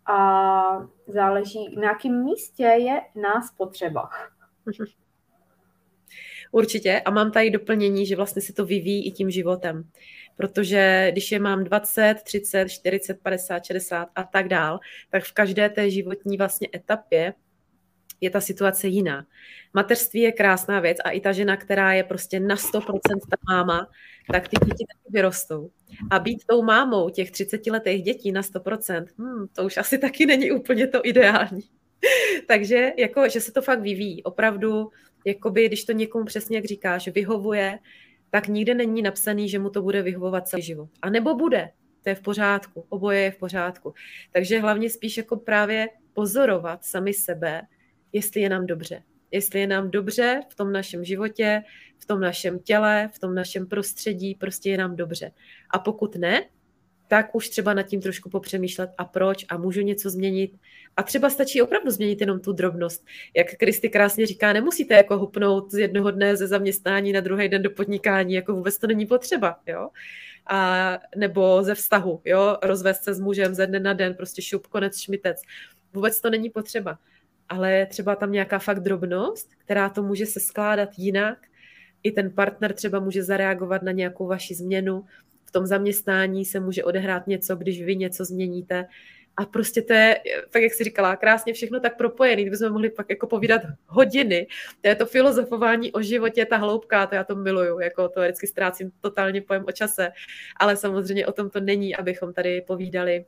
a záleží, na jakém místě je nás potřeba. Určitě. A mám tady doplnění, že vlastně se to vyvíjí i tím životem protože když je mám 20, 30, 40, 50, 60 a tak dál, tak v každé té životní vlastně etapě je ta situace jiná. Mateřství je krásná věc a i ta žena, která je prostě na 100% ta máma, tak ty děti taky vyrostou. A být tou mámou těch 30 letých dětí na 100%, hmm, to už asi taky není úplně to ideální. Takže jako, že se to fakt vyvíjí. Opravdu, jakoby, když to někomu přesně, jak říkáš, vyhovuje, tak nikde není napsaný, že mu to bude vyhovovat celý život. A nebo bude, to je v pořádku, oboje je v pořádku. Takže hlavně spíš jako právě pozorovat sami sebe, jestli je nám dobře. Jestli je nám dobře v tom našem životě, v tom našem těle, v tom našem prostředí, prostě je nám dobře. A pokud ne, tak už třeba nad tím trošku popřemýšlet a proč a můžu něco změnit. A třeba stačí opravdu změnit jenom tu drobnost. Jak Kristy krásně říká, nemusíte jako hupnout z jednoho dne ze zaměstnání na druhý den do podnikání, jako vůbec to není potřeba, jo. A, nebo ze vztahu, jo, rozvést se s mužem ze dne na den, prostě šup, konec, šmitec. Vůbec to není potřeba. Ale třeba tam nějaká fakt drobnost, která to může se skládat jinak, i ten partner třeba může zareagovat na nějakou vaši změnu, tom zaměstnání se může odehrát něco, když vy něco změníte. A prostě to je, tak jak jsi říkala, krásně všechno tak propojený, kdybychom mohli pak jako povídat hodiny. To je to filozofování o životě, ta hloubka, to já to miluju, jako to vždycky ztrácím totálně pojem o čase, ale samozřejmě o tom to není, abychom tady povídali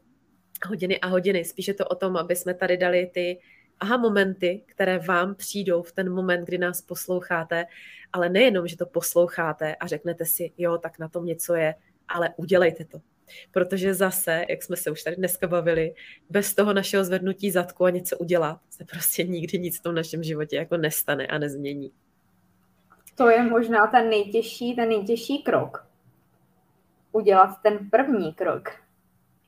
hodiny a hodiny. Spíše to o tom, aby jsme tady dali ty aha momenty, které vám přijdou v ten moment, kdy nás posloucháte, ale nejenom, že to posloucháte a řeknete si, jo, tak na tom něco je, ale udělejte to. Protože zase, jak jsme se už tady dneska bavili, bez toho našeho zvednutí zadku a něco udělat, se prostě nikdy nic v tom našem životě jako nestane a nezmění. To je možná ten nejtěžší, ten nejtěžší krok. Udělat ten první krok.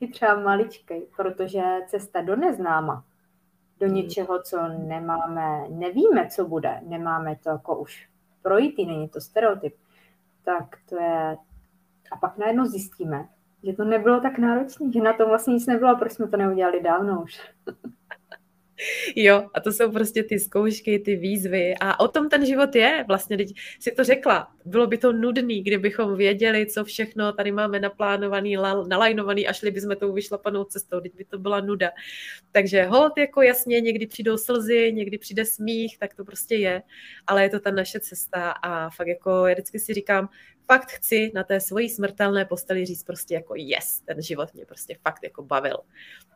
I třeba maličký, protože cesta do neznáma, do hmm. něčeho, co nemáme, nevíme, co bude, nemáme to jako už projít, není to stereotyp, tak to je, a pak najednou zjistíme, že to nebylo tak náročné, že na tom vlastně nic nebylo, proč jsme to neudělali dávno už. Jo, a to jsou prostě ty zkoušky, ty výzvy a o tom ten život je. Vlastně, teď si to řekla, bylo by to nudný, kdybychom věděli, co všechno tady máme naplánovaný, nalajnovaný a šli bychom tou vyšlapanou cestou, teď by to byla nuda. Takže hold jako jasně, někdy přijdou slzy, někdy přijde smích, tak to prostě je, ale je to ta naše cesta a fakt jako já vždycky si říkám, fakt chci na té svojí smrtelné posteli říct prostě jako yes, ten život mě prostě fakt jako bavil.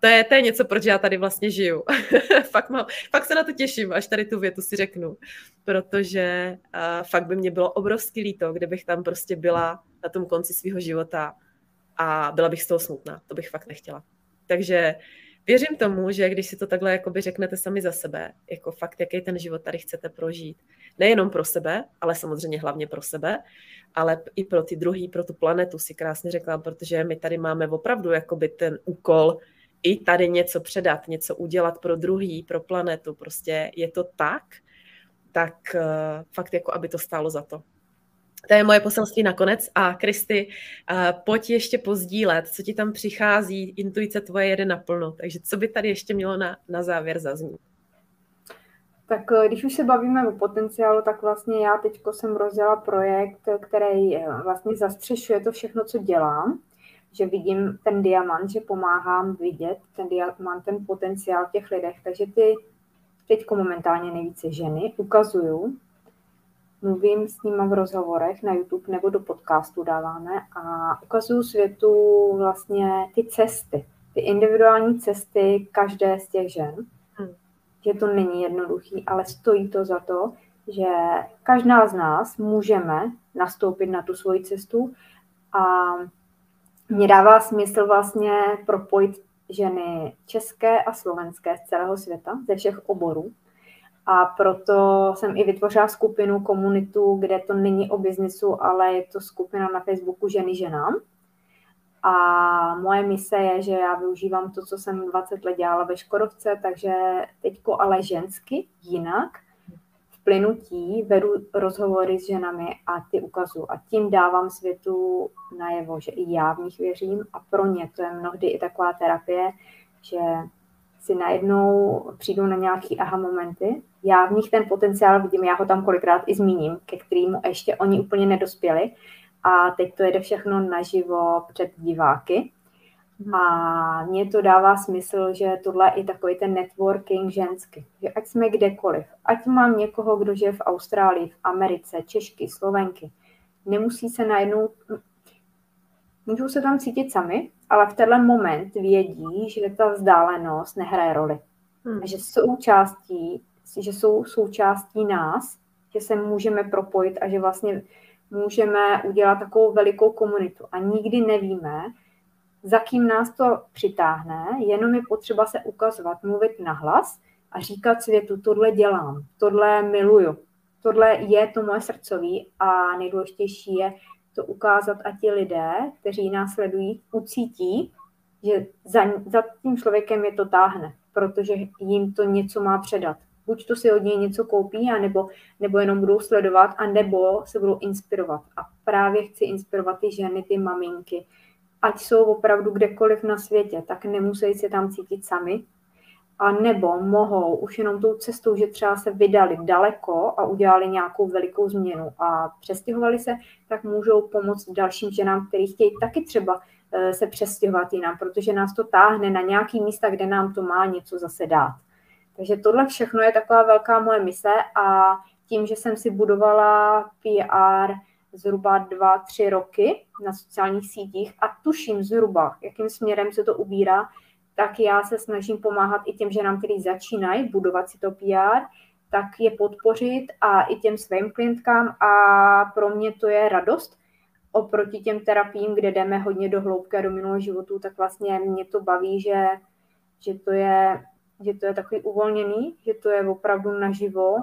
To je, to je něco, proč já tady vlastně žiju. fakt, mám, fakt se na to těším, až tady tu větu si řeknu, protože uh, fakt by mě bylo obrovský líto, kdybych tam prostě byla na tom konci svého života a byla bych z toho smutná. To bych fakt nechtěla. Takže věřím tomu, že když si to takhle jakoby řeknete sami za sebe, jako fakt, jaký ten život tady chcete prožít, nejenom pro sebe, ale samozřejmě hlavně pro sebe, ale i pro ty druhý, pro tu planetu si krásně řekla, protože my tady máme opravdu jakoby ten úkol i tady něco předat, něco udělat pro druhý, pro planetu, prostě je to tak, tak uh, fakt jako, aby to stálo za to. To je moje poselství nakonec. A Kristy, pojď ještě pozdílet, co ti tam přichází, intuice tvoje jede naplno. Takže co by tady ještě mělo na, na závěr zaznít? Tak eh, když už se bavíme o potenciálu, tak vlastně já teď jsem rozjela projekt, který vlastně zastřešuje to všechno, co dělám že vidím ten diamant, že pomáhám vidět ten diamant, ten potenciál v těch lidech. Takže ty teď momentálně nejvíce ženy ukazuju, mluvím s nimi v rozhovorech na YouTube nebo do podcastu dáváme a ukazuju světu vlastně ty cesty, ty individuální cesty každé z těch žen. Hmm. Že to není jednoduchý, ale stojí to za to, že každá z nás můžeme nastoupit na tu svoji cestu a mně dává smysl vlastně propojit ženy české a slovenské z celého světa, ze všech oborů. A proto jsem i vytvořila skupinu, komunitu, kde to není o biznisu, ale je to skupina na Facebooku Ženy ženám. A moje mise je, že já využívám to, co jsem 20 let dělala ve Škodovce, takže teďko ale žensky, jinak – plynutí vedu rozhovory s ženami a ty ukazu. A tím dávám světu najevo, že i já v nich věřím a pro ně to je mnohdy i taková terapie, že si najednou přijdou na nějaký aha momenty. Já v nich ten potenciál vidím, já ho tam kolikrát i zmíním, ke kterému ještě oni úplně nedospěli. A teď to jede všechno naživo před diváky. A mně to dává smysl, že tohle je i takový ten networking ženský. Že ať jsme kdekoliv, ať mám někoho, kdo žije v Austrálii, v Americe, Češky, Slovenky, nemusí se najednou, můžou se tam cítit sami, ale v tenhle moment vědí, že ta vzdálenost nehraje roli. Hmm. Že jsou částí, že jsou součástí nás, že se můžeme propojit a že vlastně můžeme udělat takovou velikou komunitu. A nikdy nevíme, za kým nás to přitáhne, jenom je potřeba se ukazovat, mluvit nahlas a říkat světu, tohle dělám, tohle miluju, tohle je to moje srdcový a nejdůležitější je to ukázat a ti lidé, kteří nás sledují, ucítí, že za, za tím člověkem je to táhne, protože jim to něco má předat. Buď to si od něj něco koupí, anebo, nebo jenom budou sledovat, anebo se budou inspirovat. A právě chci inspirovat ty ženy, ty maminky, ať jsou opravdu kdekoliv na světě, tak nemusí se tam cítit sami, a nebo mohou už jenom tou cestou, že třeba se vydali daleko a udělali nějakou velikou změnu a přestěhovali se, tak můžou pomoct dalším ženám, kteří chtějí taky třeba eh, se přestěhovat jinam, protože nás to táhne na nějaký místa, kde nám to má něco zase dát. Takže tohle všechno je taková velká moje mise a tím, že jsem si budovala PR, zhruba dva, tři roky na sociálních sítích a tuším zhruba, jakým směrem se to ubírá, tak já se snažím pomáhat i těm ženám, kteří začínají budovat si to PR, tak je podpořit a i těm svým klientkám a pro mě to je radost. Oproti těm terapiím, kde jdeme hodně do hloubky a do minulého životu, tak vlastně mě to baví, že, že, to je, že to je takový uvolněný, že to je opravdu naživo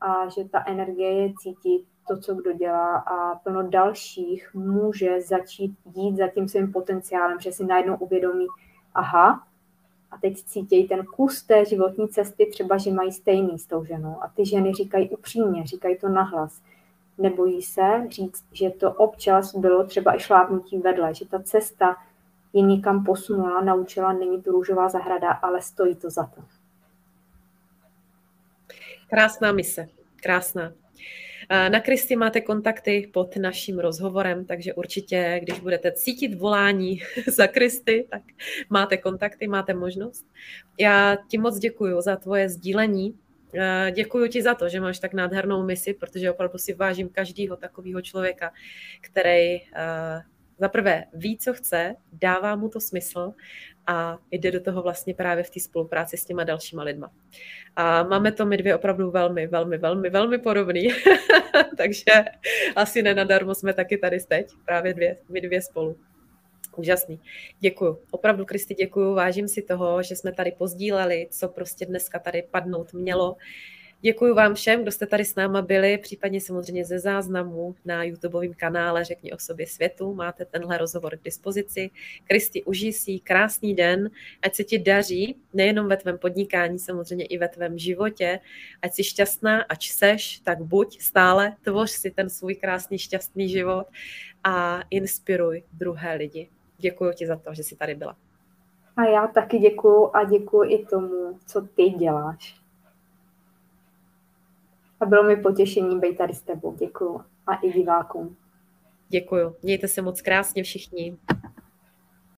a že ta energie je cítit to, co kdo dělá a plno dalších může začít jít za tím svým potenciálem, že si najednou uvědomí, aha, a teď cítějí ten kus té životní cesty, třeba, že mají stejný s tou ženou. A ty ženy říkají upřímně, říkají to nahlas. Nebojí se říct, že to občas bylo třeba i šlápnutí vedle, že ta cesta je někam posunula, naučila, není to růžová zahrada, ale stojí to za to. Krásná mise, krásná. Na Kristy máte kontakty pod naším rozhovorem, takže určitě, když budete cítit volání za Kristy, tak máte kontakty, máte možnost. Já ti moc děkuji za tvoje sdílení. Děkuji ti za to, že máš tak nádhernou misi, protože opravdu si vážím každého takového člověka, který za prvé ví, co chce, dává mu to smysl a jde do toho vlastně právě v té spolupráci s těma dalšíma lidma. A máme to my dvě opravdu velmi, velmi, velmi, velmi podobný. Takže asi nenadarmo jsme taky tady teď, právě dvě, my dvě spolu. Úžasný. Děkuju. Opravdu, Kristi, děkuju. Vážím si toho, že jsme tady pozdíleli, co prostě dneska tady padnout mělo. Děkuji vám všem, kdo jste tady s náma byli, případně samozřejmě ze záznamu na YouTubeovém kanále Řekni o sobě světu. Máte tenhle rozhovor k dispozici. Kristi, užij si krásný den, ať se ti daří, nejenom ve tvém podnikání, samozřejmě i ve tvém životě. Ať jsi šťastná, ať seš, tak buď stále, tvoř si ten svůj krásný, šťastný život a inspiruj druhé lidi. Děkuji ti za to, že jsi tady byla. A já taky děkuji a děkuji i tomu, co ty děláš. A bylo mi potěšením být tady s tebou. Děkuju. A i divákům. Děkuju. Mějte se moc krásně všichni.